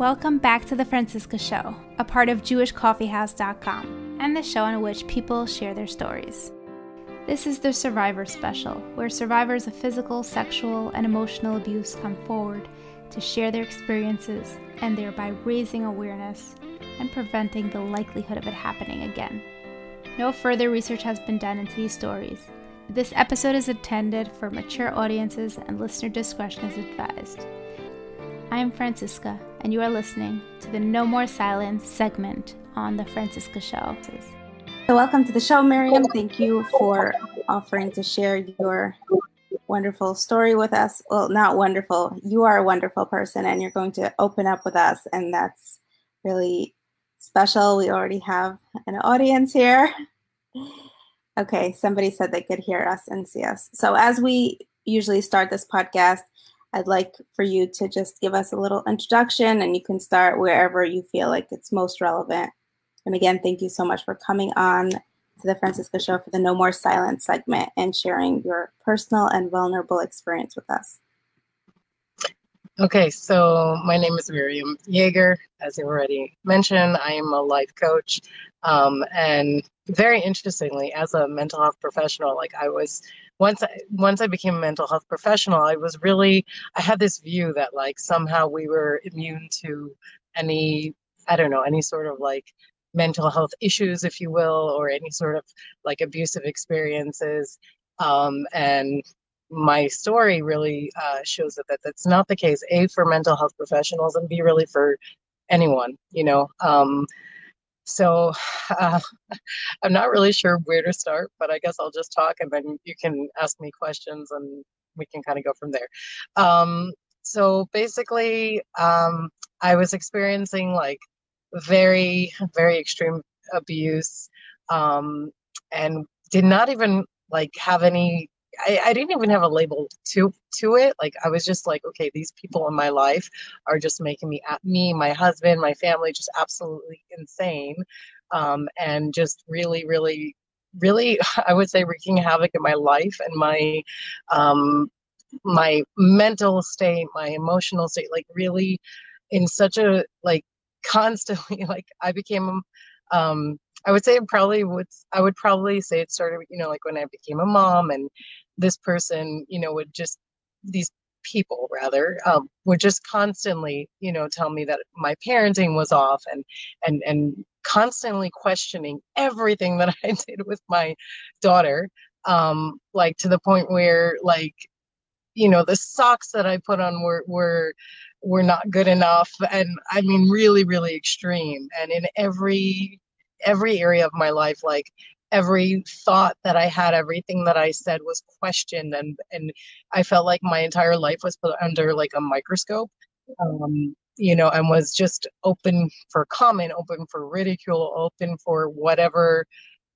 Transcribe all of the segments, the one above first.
Welcome back to The Franciska Show, a part of JewishCoffeehouse.com, and the show in which people share their stories. This is the Survivor Special, where survivors of physical, sexual, and emotional abuse come forward to share their experiences and thereby raising awareness and preventing the likelihood of it happening again. No further research has been done into these stories. This episode is intended for mature audiences and listener discretion is advised. I am Franciska, and you are listening to the No More Silence segment on The Franciska Show. So, welcome to the show, Miriam. Thank you for offering to share your wonderful story with us. Well, not wonderful. You are a wonderful person, and you're going to open up with us, and that's really special. We already have an audience here. Okay, somebody said they could hear us and see us. So, as we usually start this podcast, I'd like for you to just give us a little introduction and you can start wherever you feel like it's most relevant. And again, thank you so much for coming on to the Franciska Show for the No More Silence segment and sharing your personal and vulnerable experience with us. Okay, so my name is Miriam Yager. As you already mentioned, I am a life coach. Um, and very interestingly, as a mental health professional, like I was once I once I became a mental health professional, I was really I had this view that like somehow we were immune to any I don't know any sort of like mental health issues, if you will, or any sort of like abusive experiences. Um, and my story really uh, shows that, that that's not the case. A for mental health professionals, and B really for anyone. You know. Um, so uh, I'm not really sure where to start, but I guess I'll just talk and then you can ask me questions and we can kind of go from there. Um, so basically, um, I was experiencing like very, very extreme abuse um, and did not even like have any I, I didn't even have a label to to it. Like I was just like, okay, these people in my life are just making me at me, my husband, my family, just absolutely insane, um, and just really, really, really, I would say wreaking havoc in my life and my um, my mental state, my emotional state, like really in such a like constantly like I became um I would say it probably would I would probably say it started you know like when I became a mom and this person, you know, would just these people rather um, would just constantly, you know, tell me that my parenting was off and and and constantly questioning everything that I did with my daughter, um, like to the point where like, you know, the socks that I put on were were were not good enough and i mean really really extreme. And in every every area of my life like every thought that I had, everything that I said was questioned, and and I felt like my entire life was put under like a microscope, um, you know, and was just open for comment, open for ridicule, open for whatever,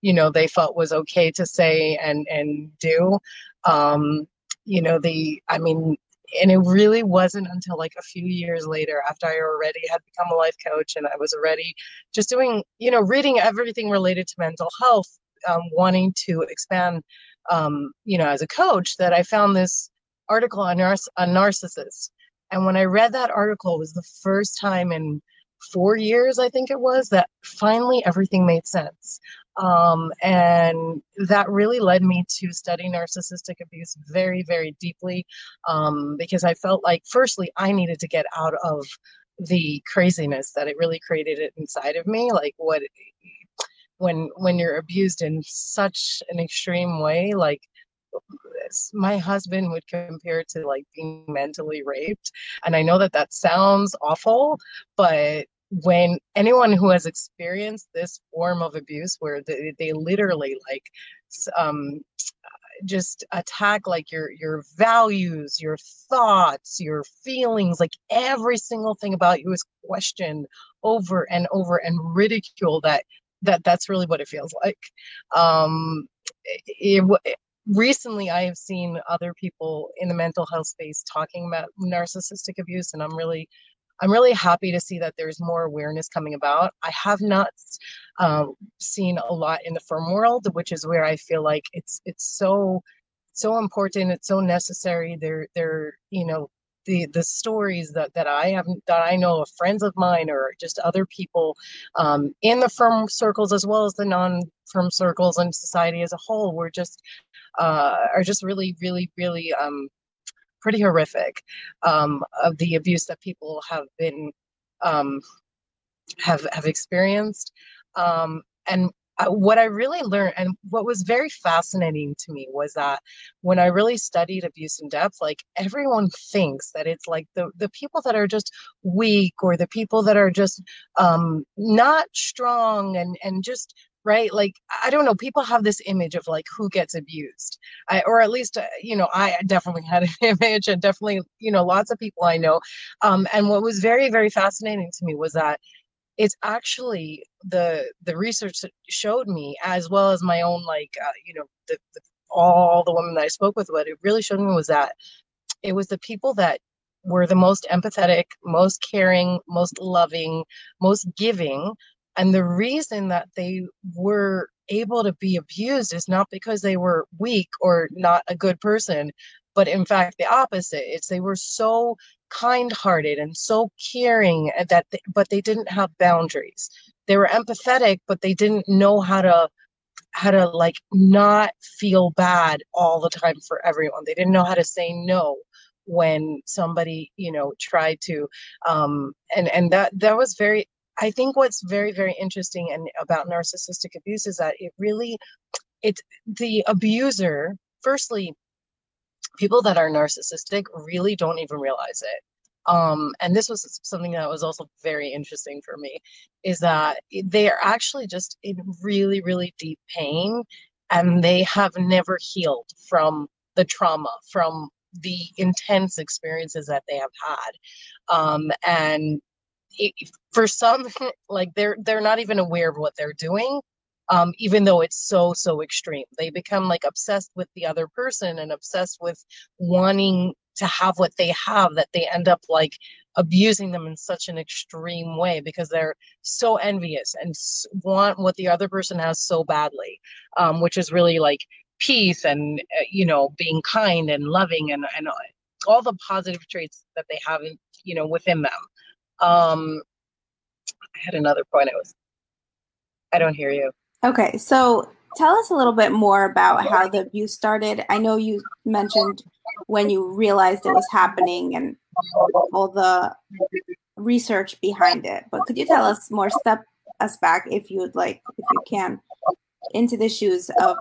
you know, they felt was okay to say and and do. Um, you know, the I mean, and it really wasn't until like a few years later after i already had become a life coach and i was already just doing you know reading everything related to mental health um, wanting to expand, um, you know, as a coach, that I found this article on, nar- on narcissists. And when I read that article, it was the first time in four years, I think it was, that finally everything made sense. Um, and that really led me to study narcissistic abuse very, very deeply um, because I felt like, firstly, I needed to get out of the craziness that it really created it inside of me like what when when you're abused in such an extreme way like my husband would compare to like being mentally raped and i know that that sounds awful but when anyone who has experienced this form of abuse where they, they literally like um just attack like your your values your thoughts your feelings like every single thing about you is questioned over and over and ridiculed that that that's really what it feels like. Um, it, it, recently, I have seen other people in the mental health space talking about narcissistic abuse, and I'm really I'm really happy to see that there's more awareness coming about. I have not um, seen a lot in the frum world, which is where I feel like it's it's so so important. It's so necessary. They're you know the the stories that that I have that I know of friends of mine or just other people um, in the frum circles as well as the non frum circles and society as a whole were just uh, are just really really really um, pretty horrific um, of the abuse that people have been um, have have experienced. Um, and uh, what I really learned and what was very fascinating to me was that when I really studied abuse in depth, like everyone thinks that it's like the, the people that are just weak or the people that are just um, not strong and, and just right? Like i don't know people have this image of like who gets abused. I, or at least uh, you know i definitely had an image and definitely you know lots of people i know. Um, and what was very very fascinating to me was that it's actually the the research showed me as well as my own like uh, you know the, the, all the women that i spoke with what it really showed me was that it was the people that were the most empathetic most caring most loving most giving and the reason that they were able to be abused is not because they were weak or not a good person but in fact the opposite it's they were so kind-hearted and so caring that they, but they didn't have boundaries. They were empathetic but they didn't know how to how to like not feel bad all the time for everyone. They didn't know how to say no when somebody you know tried to um and and that that was very i think what's very very interesting and about narcissistic abuse is that it really it's the abuser firstly people that are narcissistic really don't even realize it. Um, and this was something that was also very interesting for me is that they are actually just in really, really deep pain and they have never healed from the trauma, from the intense experiences that they have had. Um, and for some, like they're they're not even aware of what they're doing um, even though it's so so extreme. They become like obsessed with the other person and obsessed with wanting to have what they have that they end up like abusing them in such an extreme way because they're so envious and want what the other person has so badly um, which is really like peace and uh, you know being kind and loving and, and all the positive traits that they have in, you know within them um i had another point i was i don't hear you Okay, so tell us a little bit more about how the abuse started. I know you mentioned when you realized it was happening and all the research behind it, but could you tell us more, step us back if you would like, if you can, into the shoes of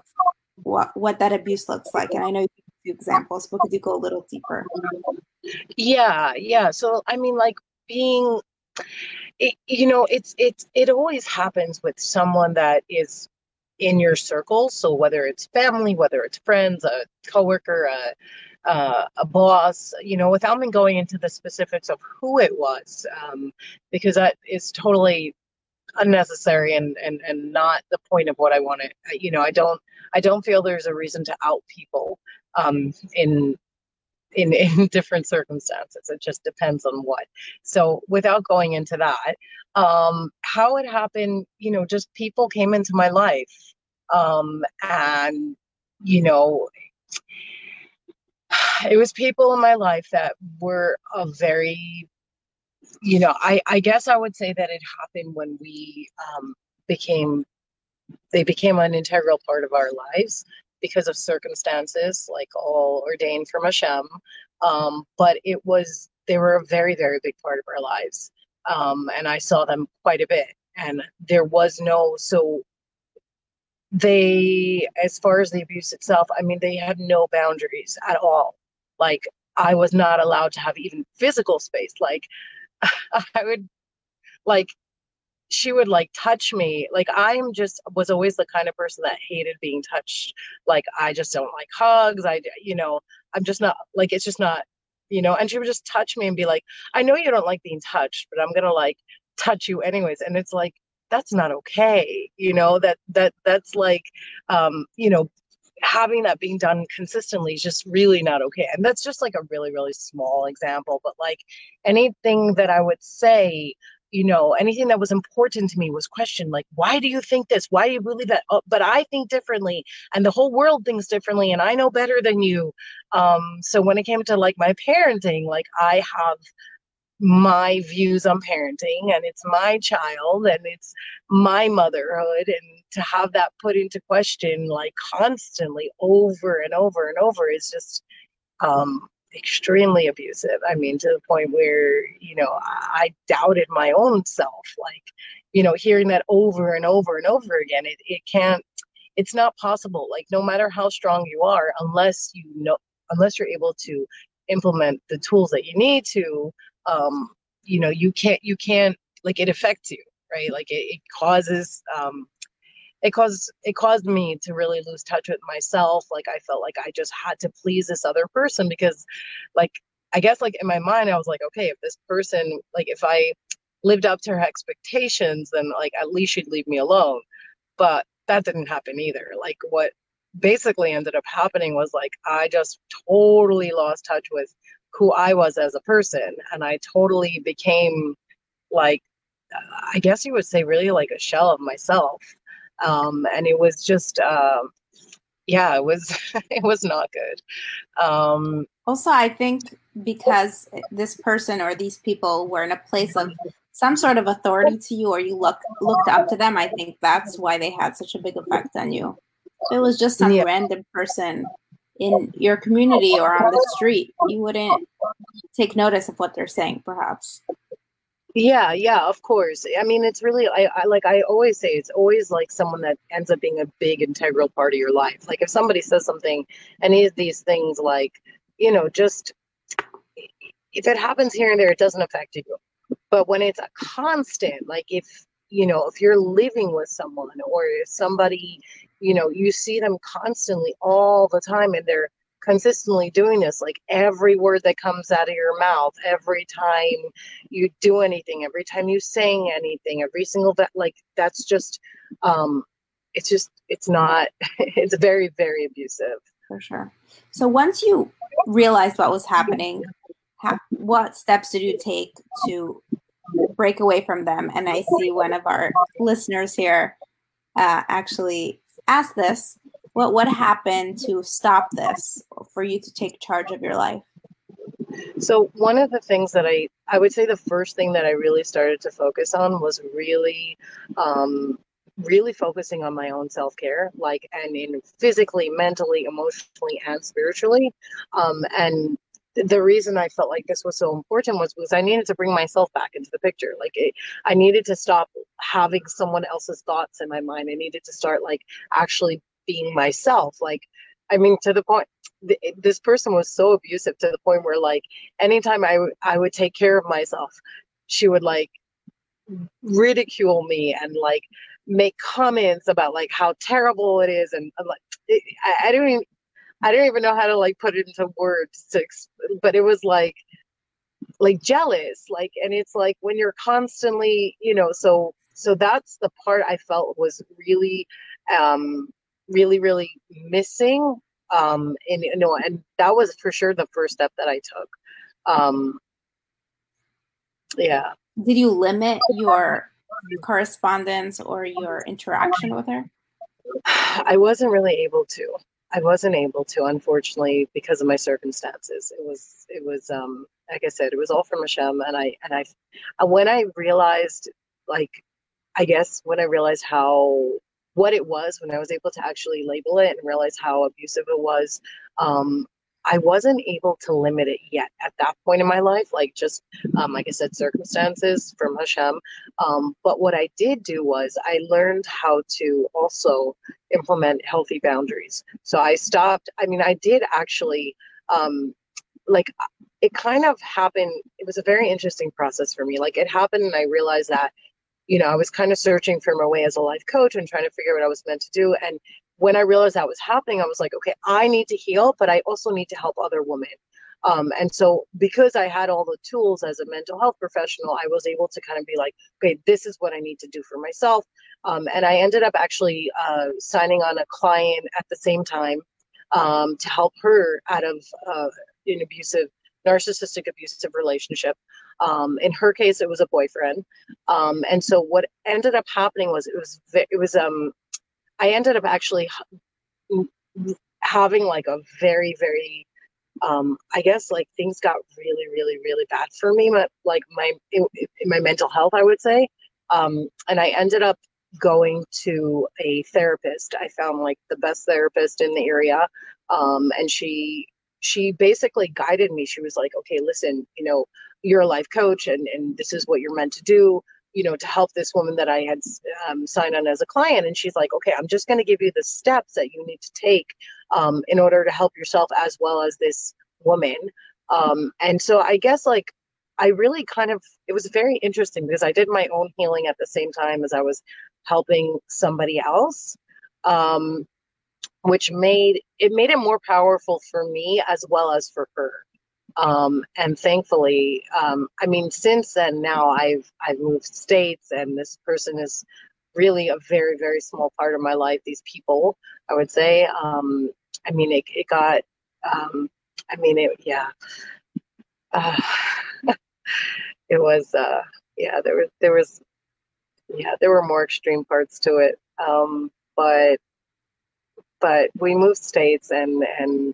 what what that abuse looks like? And I know you have examples, but could you go a little deeper? Yeah, yeah. So I mean, like being it, you know it's it's it always happens with someone that is in your circle. So whether it's family whether it's friends a coworker a uh, a boss you know without me going into the specifics of who it was um, because that is totally unnecessary and and and not the point of what i want to you know i don't i don't feel there's a reason to out people um, in in, in different circumstances. It just depends on what. So without going into that, um, how it happened, you know, just people came into my life. Um, and, you know, it was people in my life that were a very, you know, I, I guess I would say that it happened when we um, became, they became an integral part of our lives because of circumstances, like all ordained from Hashem. Um, but it was, they were a very, very big part of our lives. Um, and I saw them quite a bit. And there was no, so they, as far as the abuse itself, I mean, they had no boundaries at all. Like, I was not allowed to have even physical space. Like, I would, like, she would like touch me like i'm just was always the kind of person that hated being touched like i just don't like hugs i you know i'm just not like it's just not you know and she would just touch me and be like i know you don't like being touched but i'm gonna like touch you anyways and it's like that's not okay you know that that that's like um you know having that being done consistently is just really not okay and that's just like a really really small example but like anything that i would say you know anything that was important to me was questioned like why do you think this? Why do you believe that? Oh, but i think differently and the whole world thinks differently and i know better than you. Um so when it came to like my parenting like i have my views on parenting and it's my child and it's my motherhood and to have that put into question like constantly over and over and over is just um extremely abusive. I mean, to the point where, you know, I doubted my own self. Like, you know, hearing that over and over and over again, it, it can't, it's not possible. Like, no matter how strong you are, unless you know, unless you're able to implement the tools that you need to, um, you know, you can't, you can't, like, it affects you, right? Like, it, it causes, um, it caused it caused me to really lose touch with myself like i felt like i just had to please this other person because like i guess like in my mind i was like okay if this person like if i lived up to her expectations then like at least she'd leave me alone. But that didn't happen either. Like what basically ended up happening was like i just totally lost touch with who i was as a person and i totally became like i guess you would say really like a shell of myself um, and it was just uh, yeah it was it was not good. Um, also i think because this person or these people were in a place of some sort of authority to you or you look looked up to them i think that's why they had such a big effect on you. If it was just some yeah. random person in your community or on the street you wouldn't take notice of what they're saying perhaps yeah, yeah, of course. I mean, it's really, I, I like, I always say it's always like someone that ends up being a big integral part of your life. Like, if somebody says something, any of these things, like, you know, just if it happens here and there, it doesn't affect you. But when it's a constant, like, if, you know, if you're living with someone or if somebody, you know, you see them constantly all the time and they're, consistently doing this like every word that comes out of your mouth every time you do anything every time you sing anything every single that like that's just um it's just it's not it's very very abusive. For sure. So once you realized what was happening ha- what steps did you take to break away from them? And i see one of our listeners here uh, actually asked this what what happened to stop this for you to take charge of your life so one of the things that i i would say the first thing that i really started to focus on was really um really focusing on my own self-care like and in physically mentally emotionally and spiritually um and the reason I felt like this was so important was because I needed to bring myself back into the picture. Like it, I needed to stop having someone else's thoughts in my mind. I needed to start like actually being myself like i mean to the point th- this person was so abusive to the point where like anytime I, w- I would take care of myself she would like ridicule me and like make comments about like how terrible it is and, and like it, I, I don't even I don't even know how to like put it into words to, but it was like like jealous like and it's like when you're constantly you know so so that's the part I felt was really um really really missing um and you know and that was for sure the first step that i took um yeah. Did you limit your correspondence or your interaction with her? I wasn't really able to. I wasn't able to unfortunately because of my circumstances. It was it was um like i said it was all from hashem and i and i when i realized like i guess when i realized how what it was when I was able to actually label it and realize how abusive it was. Um, I wasn't able to limit it yet at that point in my life, like just um, like I said, circumstances from Hashem. Um, but what I did do was I learned how to also implement healthy boundaries. So I stopped. I mean, I did actually um, like it kind of happened. It was a very interesting process for me. Like it happened, and I realized that you know, I was kind of searching for my way as a life coach and trying to figure out what I was meant to do. And when I realized that was happening, I was like, okay, I need to heal, but I also need to help other women. Um, and so, because I had all the tools as a mental health professional, I was able to kind of be like, okay, this is what I need to do for myself. Um, and I ended up actually uh, signing on a client at the same time um, to help her out of uh, an abusive, narcissistic abusive relationship. Um, in her case, it was a boyfriend. Um, and so what ended up happening was it was it was um, I ended up actually having like a very very um, I guess like things got really really really bad for me, but like my in, in my mental health, I would say. Um, and I ended up going to a therapist. I found like the best therapist in the area. Um, and she she basically guided me. She was like, okay, listen, you know, you're a life coach and, and this is what you're meant to do, you know, to help this woman that I had um, signed on as a client. And she's like, okay, I'm just going to give you the steps that you need to take um, in order to help yourself as well as this woman. Um, and so I guess like I really kind of, it was very interesting because I did my own healing at the same time as I was helping somebody else. Um, which made it made it more powerful for me as well as for her um, and thankfully um, i mean since then now i've i've moved states and this person is really a very very small part of my life these people i would say. Um, i mean it, it got um, i mean it yeah. Uh, it was uh, yeah there was there was yeah there were more extreme parts to it. Um, but but we moved states and and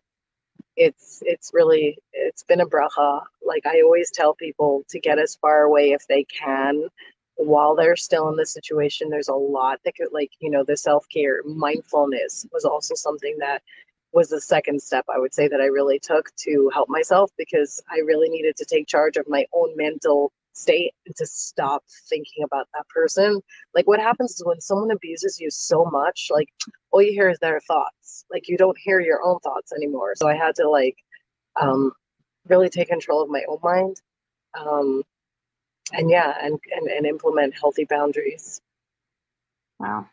it's it's really it's been a bracha. Like i always tell people to get as far away if they can. While they're still in the situation there's a lot that could like you know the self-care mindfulness was also something that was the second step i would say that i really took to help myself because i really needed to take charge of my own mental state and to stop thinking about that person. Like what happens is when someone abuses you so much, like all you hear is their thoughts. Like you don't hear your own thoughts anymore. So I had to like um really take control of my own mind. Um and yeah, and and, and implement healthy boundaries. Wow.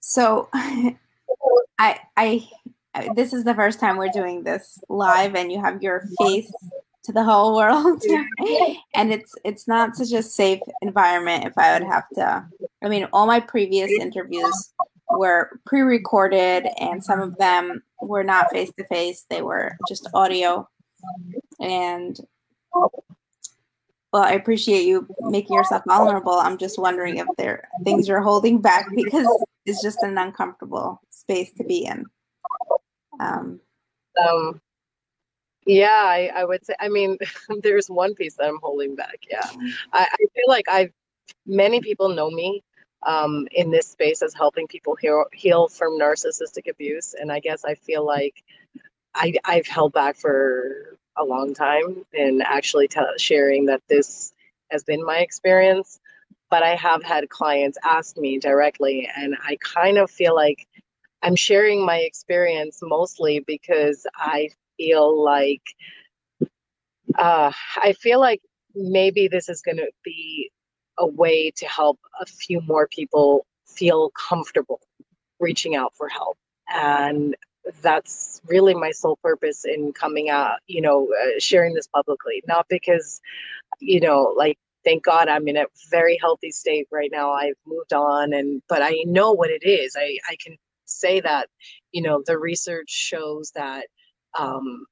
So I I this is the first time we're doing this live and you have your face to the whole world. And it's it's not such a safe environment if i would have to i mean all my previous interviews were pre-recorded and some of them were not face to face they were just audio. And well i appreciate you making yourself vulnerable. I'm just wondering if there things you're holding back because it's just an uncomfortable space to be in. Um, um yeah, I, I would say. I mean, there's one piece that I'm holding back. Yeah, I, I feel like I've many people know me um, in this space as helping people heal, heal from narcissistic abuse, and I guess I feel like I, I've held back for a long time in actually t- sharing that this has been my experience. But I have had clients ask me directly, and I kind of feel like I'm sharing my experience mostly because I feel like uh, I feel like maybe this is going to be a way to help a few more people feel comfortable reaching out for help. And that's really my sole purpose in coming out you know uh, sharing this publicly. Not because you know like thank god i'm in a very healthy state right now. I've moved on and but i know what it is. I i can say that you know the research shows that um,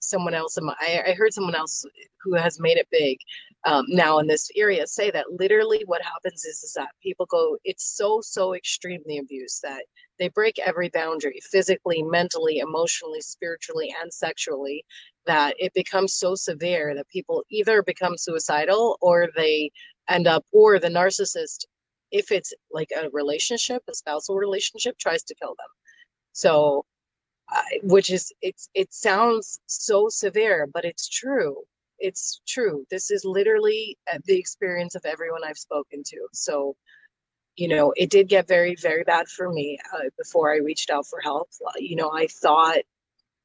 someone else, I, I heard someone else who has made it big um, now in this area say that literally what happens is, is that people go, it's so, so extreme, the abuse, that they break every boundary physically, mentally, emotionally, spiritually, and sexually, that it becomes so severe that people either become suicidal or they end up, or the narcissist, if it's like a relationship, a spousal relationship, tries to kill them. So which is it's it sounds so severe but it's true. It's true. This is literally uh, the experience of everyone i've spoken to. So you know it did get very very bad for me uh, before i reached out for help. You know i thought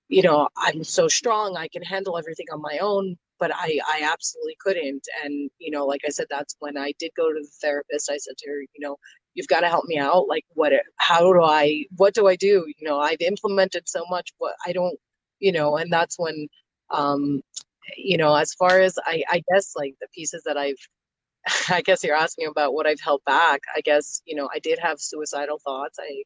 you know i'm so strong i can handle everything on my own but i i absolutely couldn't. And you know like i said that's when i did go to the therapist. I said to her you know you've got to help me out like what how do i what do i do? You know i've implemented so much what i don't you know and that's when um you know as far as i i guess like the pieces that i've i guess you're asking about what i've held back i guess you know i did have suicidal thoughts. I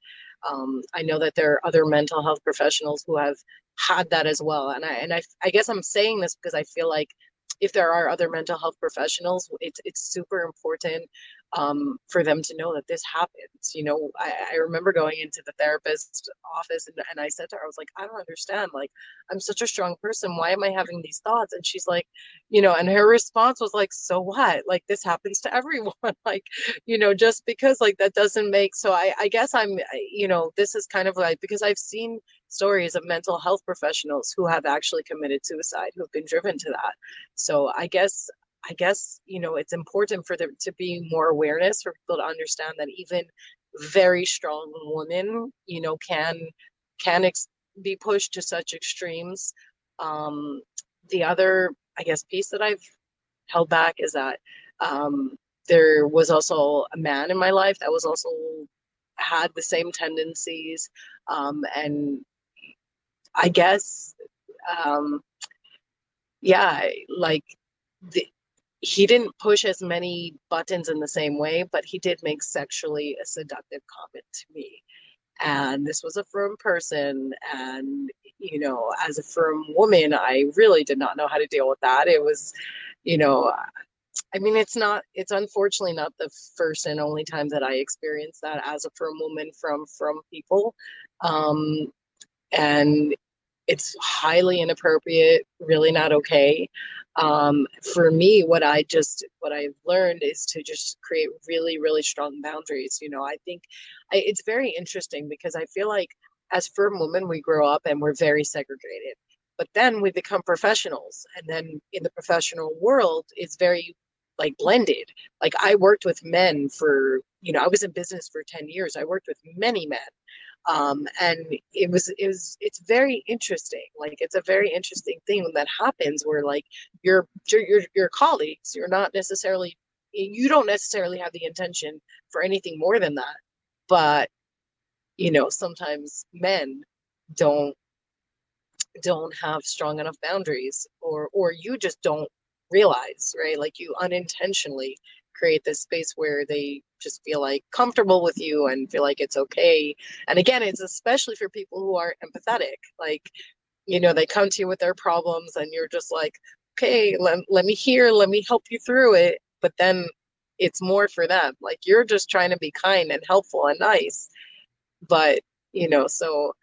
um i know that there are other mental health professionals who have had that as well and i and i, I guess i'm saying this because i feel like if there are other mental health professionals, it's it's super important um, for them to know that this happens. You know, I, I remember going into the therapist's office and, and I said to her, I was like, I don't understand. Like, I'm such a strong person. Why am I having these thoughts? And she's like, you know, and her response was like, so what? Like, this happens to everyone. like, you know, just because like that doesn't make, so I, I guess I'm, you know, this is kind of like, because I've seen stories of mental health professionals who have actually committed suicide, who have been driven to that. So I guess I guess you know it's important for there to be more awareness for people to understand that even very strong women, you know, can can ex- be pushed to such extremes. Um, the other, I guess, piece that I've held back is that um, there was also a man in my life that was also had the same tendencies, um, and I guess, um, yeah, like the, he didn't push as many buttons in the same way, but he did make sexually a seductive comment to me. And this was a frum person. And, you know, as a frum woman, I really did not know how to deal with that. It was, you know, I mean, it's not, it's unfortunately not the first and only time that I experienced that as a frum woman from, from people. Um, and it's highly inappropriate, really not okay. Um, for me what i just what i've learned is to just create really really strong boundaries you know i think I, it's very interesting because i feel like as frum women we grow up and we're very segregated but then we become professionals and then in the professional world it's very like blended. Like i worked with men for you know i was in business for 10 years. I worked with many men um, and it was it was it's very interesting like it's a very interesting thing that happens where like your your your colleagues you're not necessarily you don't necessarily have the intention for anything more than that but you know sometimes men don't don't have strong enough boundaries or or you just don't realize right? Like you unintentionally create this space where they just feel like comfortable with you and feel like it's okay. And again, it's especially for people who are empathetic. Like, you know, they come to you with their problems and you're just like, okay, let, let me hear, let me help you through it. But then it's more for them. Like you're just trying to be kind and helpful and nice. But, you know, so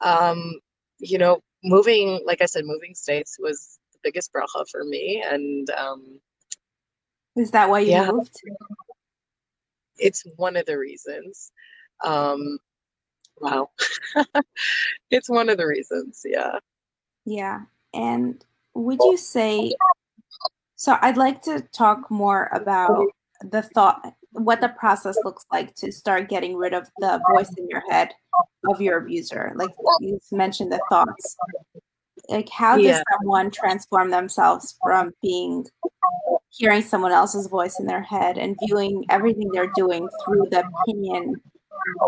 um, you know, moving, like I said, moving states was the biggest bracha for me. And um is that why you yeah. moved? It's one of the reasons. Um, wow. it's one of the reasons. Yeah. Yeah. And would you say, so I'd like to talk more about the thought, what the process looks like to start getting rid of the voice in your head of your abuser. Like you mentioned the thoughts. Like, how does yeah. someone transform themselves from being hearing someone else's voice in their head and viewing everything they're doing through the opinion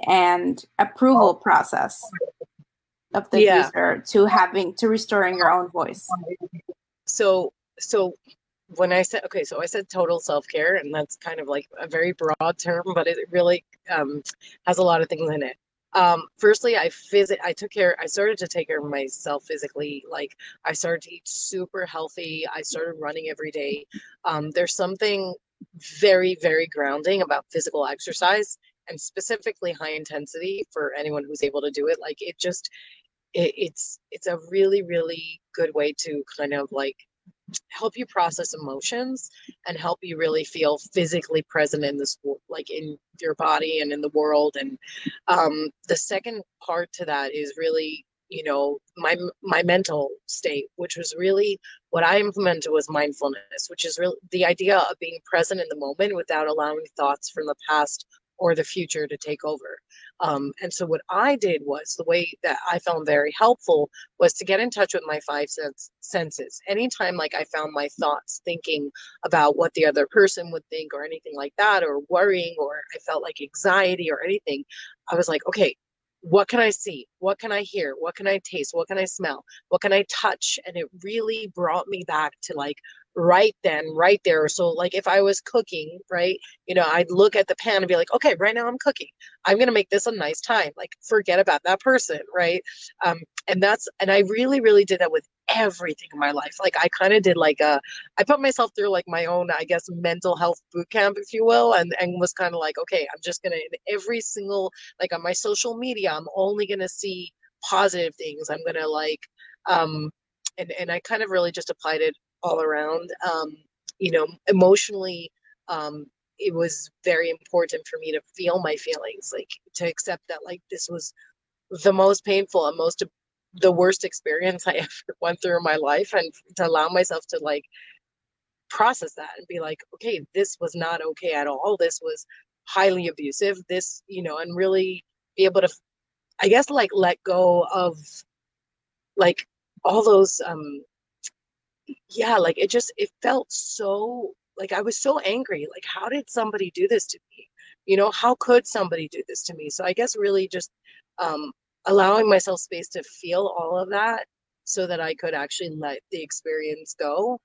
and approval process of the yeah. user to having to restoring your own voice so so when i said okay so i said total self-care and that's kind of like a very broad term but it really um, has a lot of things in it um, firstly, I phys- I took care, I started to take care of myself physically. Like I started to eat super healthy. I started running every day. Um, there's something very, very grounding about physical exercise and specifically high intensity for anyone who's able to do it. Like it just, it, it's, it's a really, really good way to kind of like help you process emotions and help you really feel physically present in this like in your body and in the world and um, the second part to that is really you know my my mental state which was really what i implemented was mindfulness which is really the idea of being present in the moment without allowing thoughts from the past or the future to take over um, and so what I did was the way that I found very helpful was to get in touch with my five sense, senses. Anytime like I found my thoughts thinking about what the other person would think or anything like that, or worrying, or I felt like anxiety or anything, I was like, okay, what can I see? What can I hear? What can I taste? What can I smell? What can I touch? And it really brought me back to like right then, right there. So, like, if I was cooking, right, you know, I'd look at the pan and be like, okay, right now I'm cooking. I'm going to make this a nice time. Like, forget about that person, right? Um, and that's, and I really, really did that with everything in my life. Like I kind of did like a, I put myself through like my own, I guess, mental health boot camp, if you will, and and was kind of like, okay, I'm just gonna in every single like on my social media, I'm only gonna see positive things. I'm gonna like, um, and and I kind of really just applied it all around. Um, you know, emotionally, um, it was very important for me to feel my feelings, like to accept that like this was the most painful and most the worst experience I ever went through in my life and to allow myself to like process that and be like, okay, this was not okay at all. This was highly abusive. This, you know, and really be able to, I guess, like let go of like all those, um, yeah, like it just, it felt so, like I was so angry. Like, how did somebody do this to me? You know, how could somebody do this to me? So I guess really just um, allowing myself space to feel all of that so that I could actually let the experience go.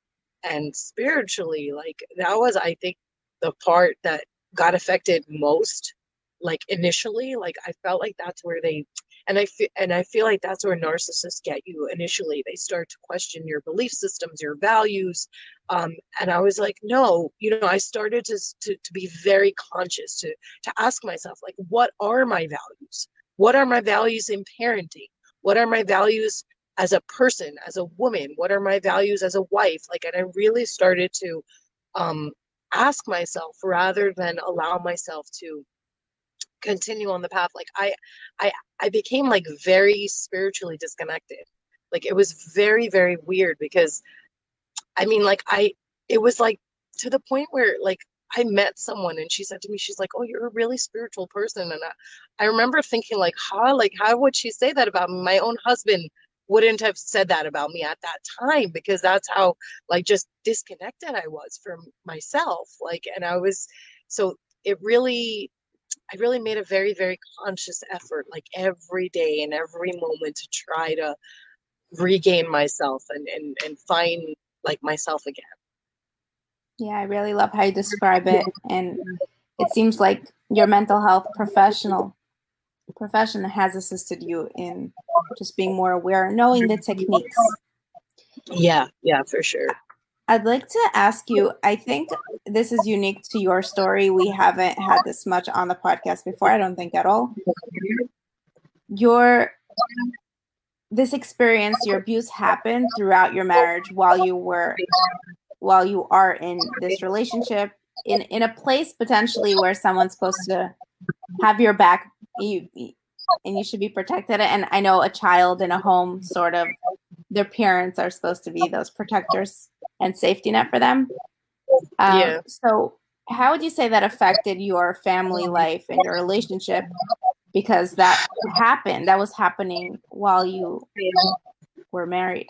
And spiritually, like that was, I think, the part that got affected most. Like initially, like I felt like that's where they, and I feel, and I feel like that's where narcissists get you initially. They start to question your belief systems, your values, um, and I was like, no, you know, I started to, to to be very conscious to to ask myself, like, what are my values? What are my values in parenting? What are my values as a person, as a woman? What are my values as a wife? Like, and I really started to um, ask myself rather than allow myself to continue on the path. Like, I, I, I became like very spiritually disconnected. Like, it was very, very weird because, I mean, like, I, it was like to the point where like I met someone and she said to me, she's like, Oh, you're a really spiritual person. And I, I remember thinking, like, how, like, how would she say that about me? My own husband wouldn't have said that about me at that time because that's how, like, just disconnected I was from myself. Like, and I was, so it really, I really made a very, very conscious effort, like, every day and every moment to try to regain myself and, and, and find, like, myself again. Yeah, I really love how you describe it. And it seems like your mental health professional profession has assisted you in just being more aware, knowing the techniques. Yeah, yeah, for sure. I'd like to ask you, I think this is unique to your story. We haven't had this much on the podcast before, I don't think at all. Your this experience, your abuse happened throughout your marriage while you were while you are in this relationship in in a place potentially where someone's supposed to have your back you and you should be protected. And i know a child in a home sort of their parents are supposed to be those protectors and safety net for them. Um, yeah. so how would you say that affected your family life and your relationship? Because that happened that was happening while you were married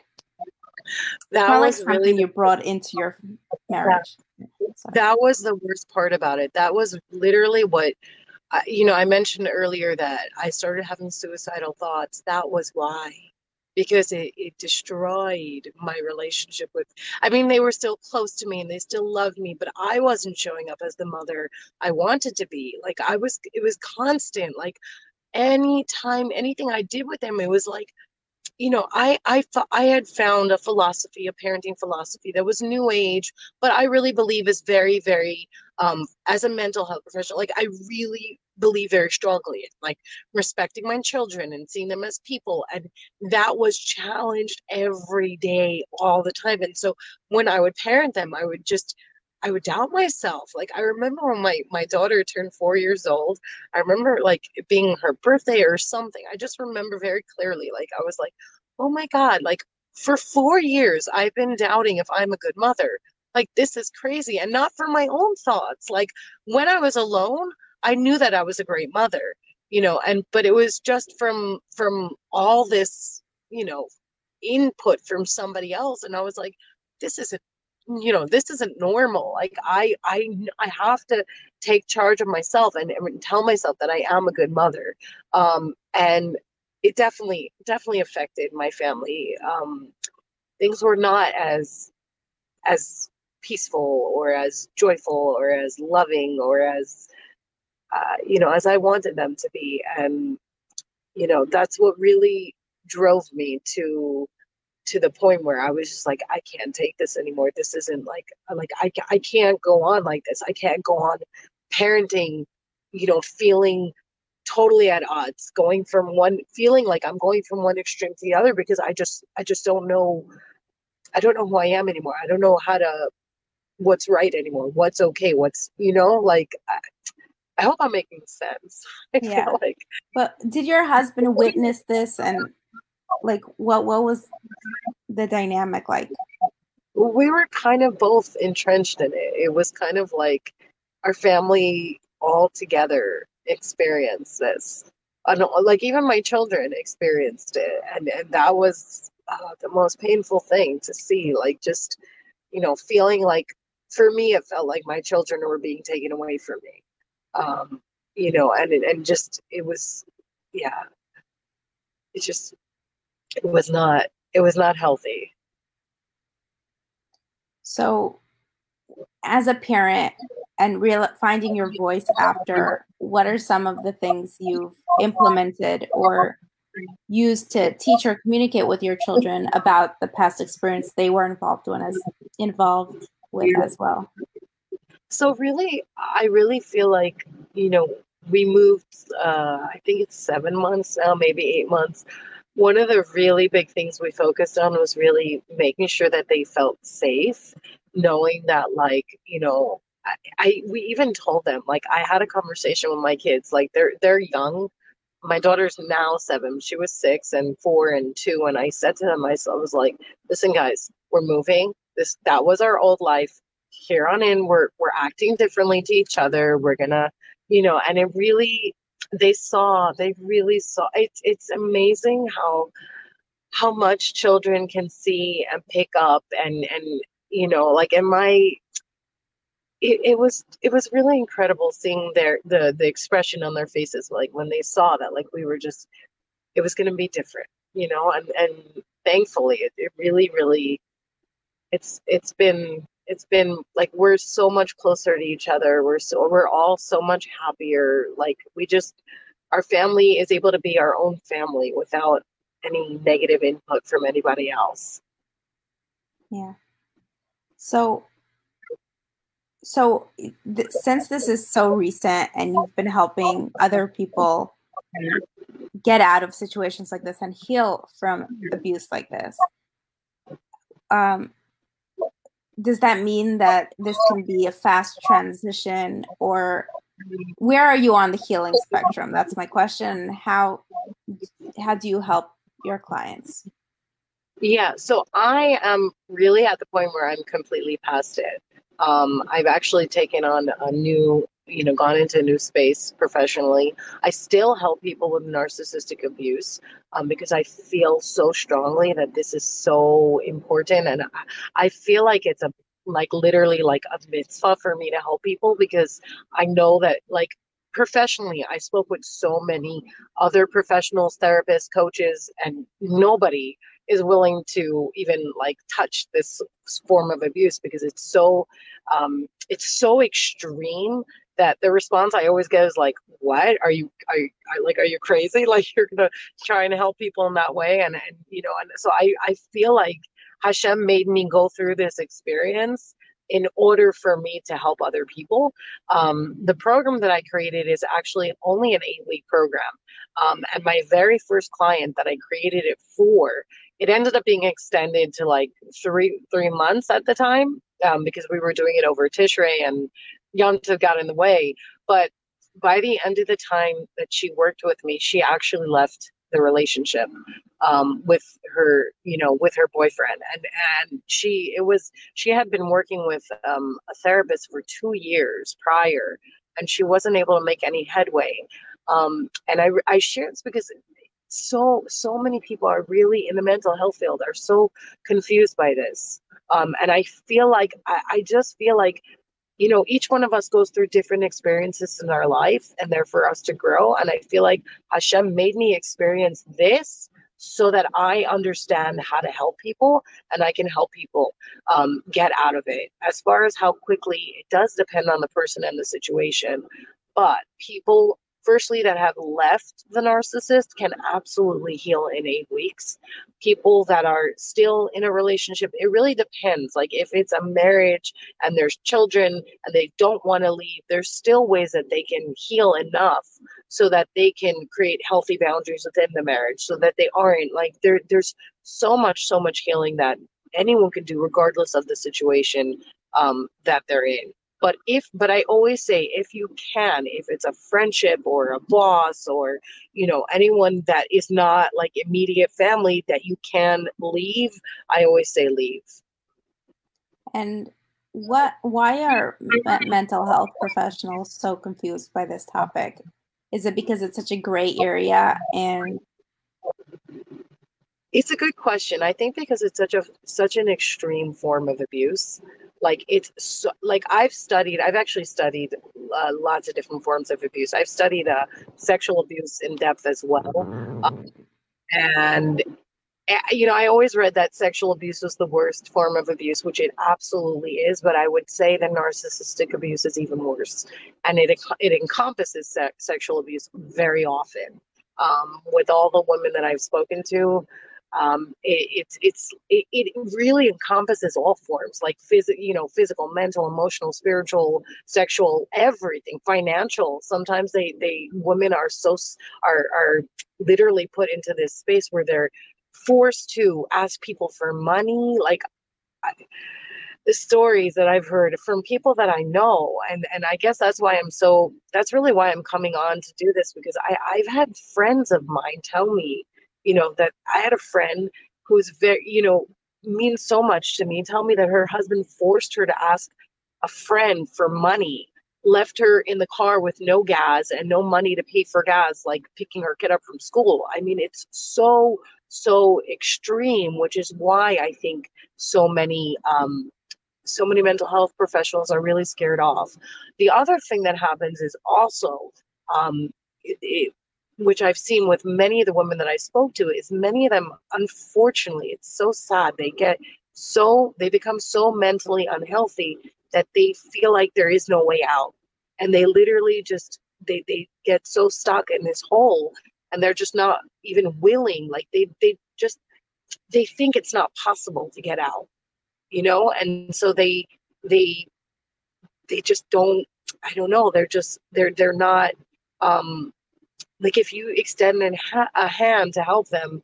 that was like something really you brought into your marriage. That was the worst part about it. That was literally what, you know, I mentioned earlier that I started having suicidal thoughts. That was why, because it, it destroyed my relationship with, I mean, they were still close to me and they still loved me, but I wasn't showing up as the mother I wanted to be. Like I was, it was constant. Like anytime, anything I did with them, it was like, you know, I I I had found a philosophy, a parenting philosophy that was new age, but I really believe is very, very um, as a mental health professional, like I really believe very strongly in like respecting my children and seeing them as people. And that was challenged every day, all the time. And so when I would parent them, I would just I would doubt myself. Like I remember when my my daughter turned four years old. I remember like it being her birthday or something. I just remember very clearly. Like I was like, oh my god! Like for four years, I've been doubting if I'm a good mother. Like this is crazy, and not for my own thoughts. Like when I was alone, I knew that I was a great mother. You know, and but it was just from from all this, you know, input from somebody else, and I was like, this isn't you know this isn't normal like i i i have to take charge of myself and, and tell myself that i am a good mother um and it definitely definitely affected my family um things were not as as peaceful or as joyful or as loving or as uh, you know as i wanted them to be and you know that's what really drove me to to the point where I was just like, I can't take this anymore. This isn't like, uh, like I, I can't go on like this. I can't go on parenting, you know, feeling totally at odds, going from one, feeling like I'm going from one extreme to the other because I just, I just don't know, I don't know who I am anymore. I don't know how to, what's right anymore. What's okay. What's, you know, like, I, I hope I'm making sense. I yeah. like. But did your husband witness this and like what what was the dynamic like? We were kind of both entrenched in it. It was kind of like our family all together experienced this. And like even my children experienced it, and and that was uh, the most painful thing to see. Like just you know feeling like for me it felt like my children were being taken away from me. Um, you know, and and just it was yeah, it just it was not it was not healthy. So as a parent and real finding your voice after what are some of the things you've implemented or used to teach or communicate with your children about the past experience they were involved in as involved with as well? So really i really feel like you know we moved uh, i think it's seven months now maybe eight months one of the really big things we focused on was really making sure that they felt safe, knowing that like, you know, I, I we even told them like I had a conversation with my kids, like they're they're young. My daughter's now seven. She was six and four and two. And I said to them, I was like, listen, guys, we're moving. This that was our old life. Here on in, we're we're acting differently to each other. We're gonna, you know, and it really they saw they really saw it's it's amazing how how much children can see and pick up and and you know like in my it, it was it was really incredible seeing their the the expression on their faces like when they saw that like we were just it was going to be different you know and and thankfully it, it really really it's it's been it's been like we're so much closer to each other. We're so we're all so much happier. Like we just our family is able to be our own family without any negative input from anybody else. Yeah. So so th- since this is so recent and you've been helping other people get out of situations like this and heal from abuse like this um does that mean that this can be a fast transition or where are you on the healing spectrum? That's my question. How how do you help your clients? Yeah so i am really at the point where i'm completely past it. Um, i've actually taken on a new you know gone into a new space professionally. I still help people with narcissistic abuse um, because i feel so strongly that this is so important and I, feel like it's a like literally like a mitzvah for me to help people because i know that like professionally i spoke with so many other professionals therapists coaches and nobody is willing to even like touch this form of abuse because it's so um, it's so extreme that the response I always get is like, "What are you? Are you like? Are you crazy? Like you're gonna trying to help people in that way?" And and you know, and so I I feel like Hashem made me go through this experience in order for me to help other people. Um, the program that I created is actually only an eight week program. Um, and my very first client that I created it for, it ended up being extended to like three three months at the time um, because we were doing it over Tishrei and Yom Tov got in the way. But by the end of the time that she worked with me, she actually left the relationship um, with her, you know, with her boyfriend, and and she it was she had been working with um, a therapist for two years prior, and she wasn't able to make any headway. Um, and I I share this because so so many people are really in the mental health field are so confused by this um, and i feel like I, I just feel like you know, each one of us goes through different experiences in our life, and they're for us to grow. And I feel like Hashem made me experience this so that I understand how to help people and I can help people um, get out of it. As far as how quickly, it does depend on the person and the situation. But people firstly that have left the narcissist can absolutely heal in eight weeks. People that are still in a relationship it really depends. Like if it's a marriage and there's children and they don't want to leave there's still ways that they can heal enough so that they can create healthy boundaries within the marriage so that they aren't like there there's so much so much healing that anyone can do regardless of the situation um, that they're in but if but i always say if you can if it's a friendship or a boss or you know anyone that is not like immediate family that you can leave i always say leave. And what why are mental health professionals so confused by this topic? Is it because it's such a gray area and it's a good question. I think because it's such a such an extreme form of abuse like it's so, like i've studied i've actually studied uh, lots of different forms of abuse. I've studied uh, sexual abuse in depth as well. Um, and eh, you know i always read that sexual abuse was the worst form of abuse which it absolutely is but i would say that narcissistic abuse is even worse. And it it encompasses sex, sexual abuse very often. Um, with all the women that i've spoken to um, it, it's it's it, it really encompasses all forms like physical you know physical mental emotional spiritual sexual everything financial sometimes they they women are so are are literally put into this space where they're forced to ask people for money like I, the stories that I've heard from people that I know. And, and I guess that's why I'm so, that's really why I'm coming on to do this because I, I've had friends of mine tell me you know, that I had a friend who's very, you know, means so much to me, tell me that her husband forced her to ask a friend for money, left her in the car with no gas and no money to pay for gas, like picking her kid up from school. I mean, it's so, so extreme, which is why I think so many um, so many mental health professionals are really scared off. The other thing that happens is also um, it, it, which I've seen with many of the women that I spoke to, is many of them, unfortunately, it's so sad. They get so, they become so mentally unhealthy that they feel like there is no way out. And they literally just, they, they get so stuck in this hole and they're just not even willing. Like they, they just, they think it's not possible to get out, you know? And so they, they, they just don't, I don't know. They're just, they're, they're not, um, like if you extend a hand to help them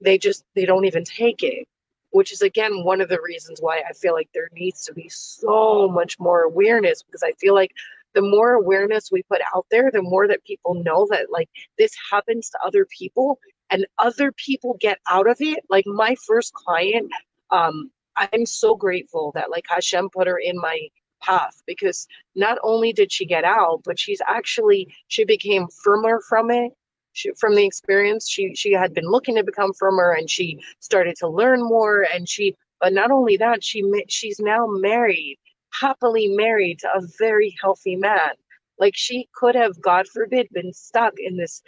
they just they don't even take it which is again one of the reasons why i feel like there needs to be so much more awareness because i feel like the more awareness we put out there the more that people know that like this happens to other people and other people get out of it. Like my first client um i'm so grateful that like hashem put her in my path because not only did she get out, but she's actually she became frum from it. She, from the experience, she she had been looking to become frum, and she started to learn more. And she, but not only that, she she's now married, happily married to a very healthy man. Like she could have, God forbid, been stuck in this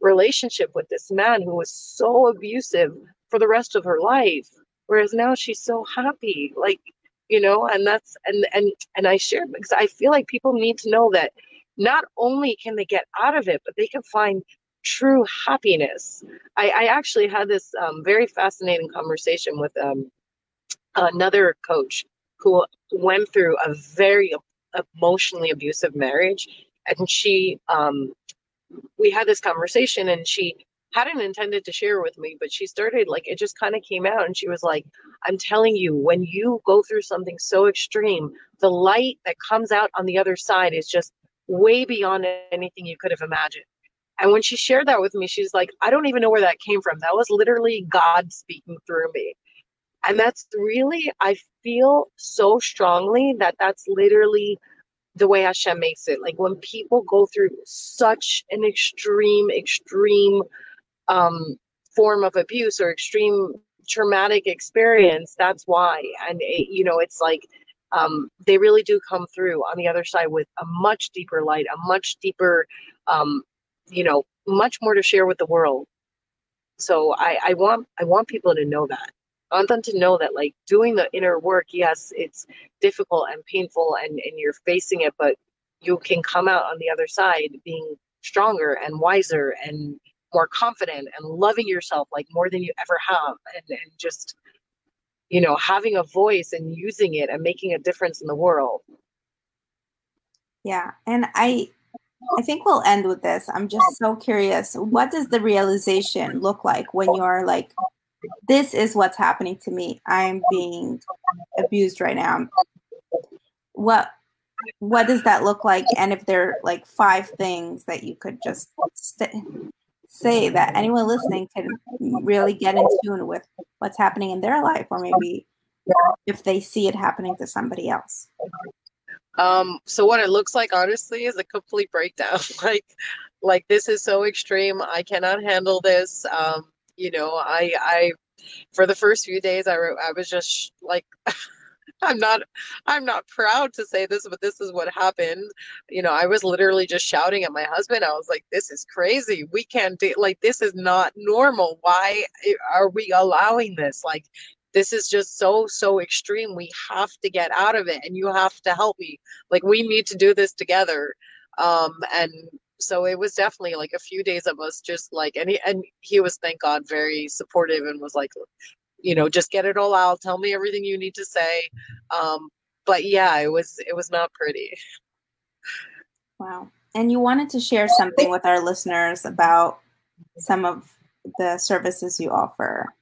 relationship with this man who was so abusive for the rest of her life. Whereas now she's so happy. Like you know and that's and and and i share because i feel like people need to know that not only can they get out of it but they can find true happiness. I, I actually had this um, very fascinating conversation with um, another coach who went through a very emotionally abusive marriage and she um, we had this conversation and she hadn't intended to share with me, but she started like it just kind of came out and she was like, I'm telling you, when you go through something so extreme, the light that comes out on the other side is just way beyond anything you could have imagined. And when she shared that with me, she's like, I don't even know where that came from. That was literally God speaking through me. And that's really, I feel so strongly that that's literally the way Hashem makes it. Like when people go through such an extreme, extreme um, form of abuse or extreme traumatic experience that's why. And it, you know it's like um, they really do come through on the other side with a much deeper light a much deeper um, you know much more to share with the world. So I, I want i want people to know that. I want them to know that like doing the inner work yes it's difficult and painful and and you're facing it but you can come out on the other side being stronger and wiser and more confident and loving yourself like more than you ever have and, and just you know having a voice and using it and making a difference in the world. Yeah and i i think we'll end with this. I'm just so curious what does the realization look like when you're like this is what's happening to me. I'm being abused right now. What what does that look like? And if there are like five things that you could just st- say that anyone listening can really get in tune with what's happening in their life or maybe if they see it happening to somebody else. Um so what it looks like honestly is a complete breakdown. Like like this is so extreme. I cannot handle this. Um you know i i for the first few days i, I was just like I'm not I'm not proud to say this, but this is what happened. You know, I was literally just shouting at my husband. I was like, this is crazy. We can't do like this is not normal. Why are we allowing this? Like this is just so so extreme. We have to get out of it and you have to help me. Like we need to do this together. Um and so it was definitely like a few days of us just like and he and he was thank god very supportive and was like you know just get it all out tell me everything you need to say um, but yeah it was it was not pretty. Wow. And you wanted to share something with our listeners about some of the services you offer.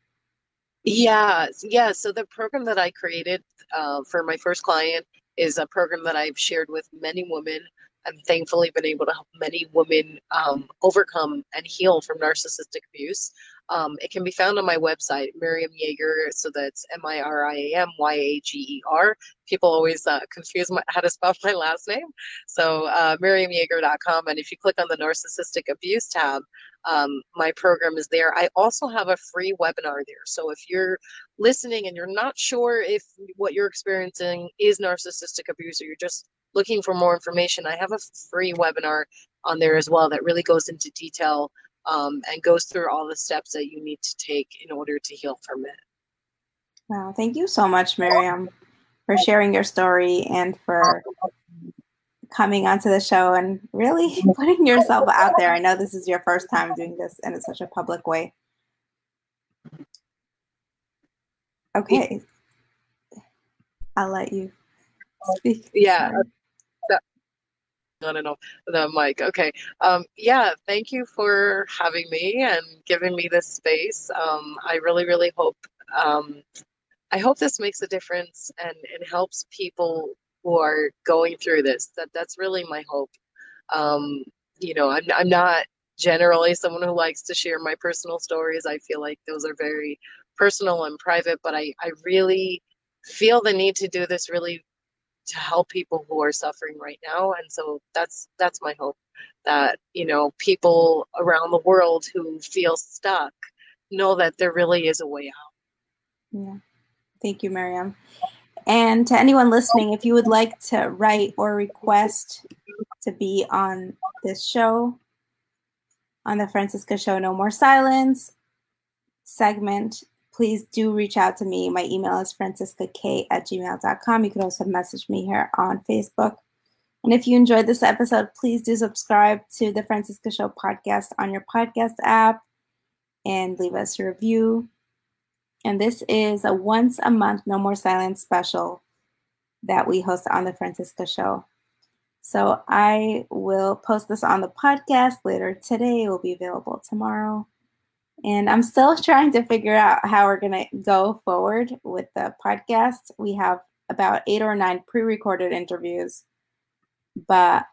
Yeah yeah so the program that i created uh, for my first client is a program that i've shared with many women. And thankfully been able to help many women um, overcome and heal from narcissistic abuse. Um, it can be found on my website, Miriam Yager. So that's M I R I A M Y A G E R. People always uh, confuse my, how to spell my last name. So uh, MiriamYager.com. And if you click on the narcissistic abuse tab, um, my program is there. I also have a free webinar there. So if you're listening and you're not sure if what you're experiencing is narcissistic abuse or you're just looking for more information, I have a free webinar on there as well that really goes into detail um, and goes through all the steps that you need to take in order to heal from it. Wow, thank you so much, Miriam, for sharing your story and for coming onto the show and really putting yourself out there. I know this is your first time doing this and in such a public way. Okay. I'll let you speak. Yeah. No, no, no, the mic. Okay. Um, yeah, thank you for having me and giving me this space. Um, I really, really hope, um, I hope this makes a difference and it helps people who are going through this. That that's really my hope. Um, you know, I'm I'm not generally someone who likes to share my personal stories. I feel like those are very personal and private, but I I really feel the need to do this really to help people who are suffering right now and so that's that's my hope that you know people around the world who feel stuck know that there really is a way out. Yeah. Thank you miriam. And to anyone listening if you would like to write or request to be on this show on the franciska show no more silence segment please do reach out to me. My email is franciskakay at gmail.com. You can also message me here on Facebook. And if you enjoyed this episode, please do subscribe to the Franciska Show podcast on your podcast app and leave us a review. And this is a once a month No More Silence special that we host on the Franciska Show. So I will post this on the podcast later today. It will be available tomorrow. And I'm still trying to figure out how we're going to go forward with the podcast. We have about eight or nine pre recorded interviews. But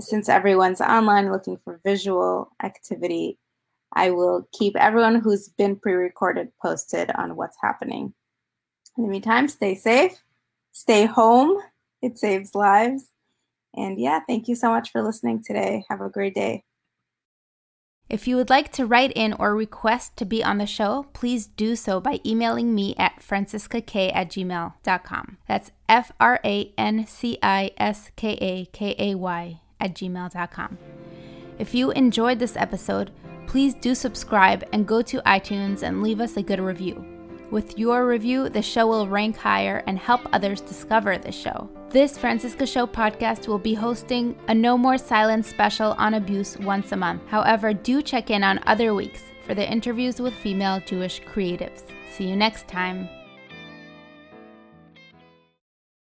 since everyone's online looking for visual activity, I will keep everyone who's been pre recorded posted on what's happening. In the meantime, stay safe, stay home. It saves lives. And yeah, thank you so much for listening today. Have a great day. If you would like to write in or request to be on the show, please do so by emailing me at franciskakay at gmail.com. That's F R A N C I S K A K A Y at gmail.com. If you enjoyed this episode, please do subscribe and go to iTunes and leave us a good review. With your review, the show will rank higher and help others discover the show. This Franciska Show podcast will be hosting a No More Silence special on abuse once a month. However, do check in on other weeks for the interviews with female Jewish creatives. See you next time.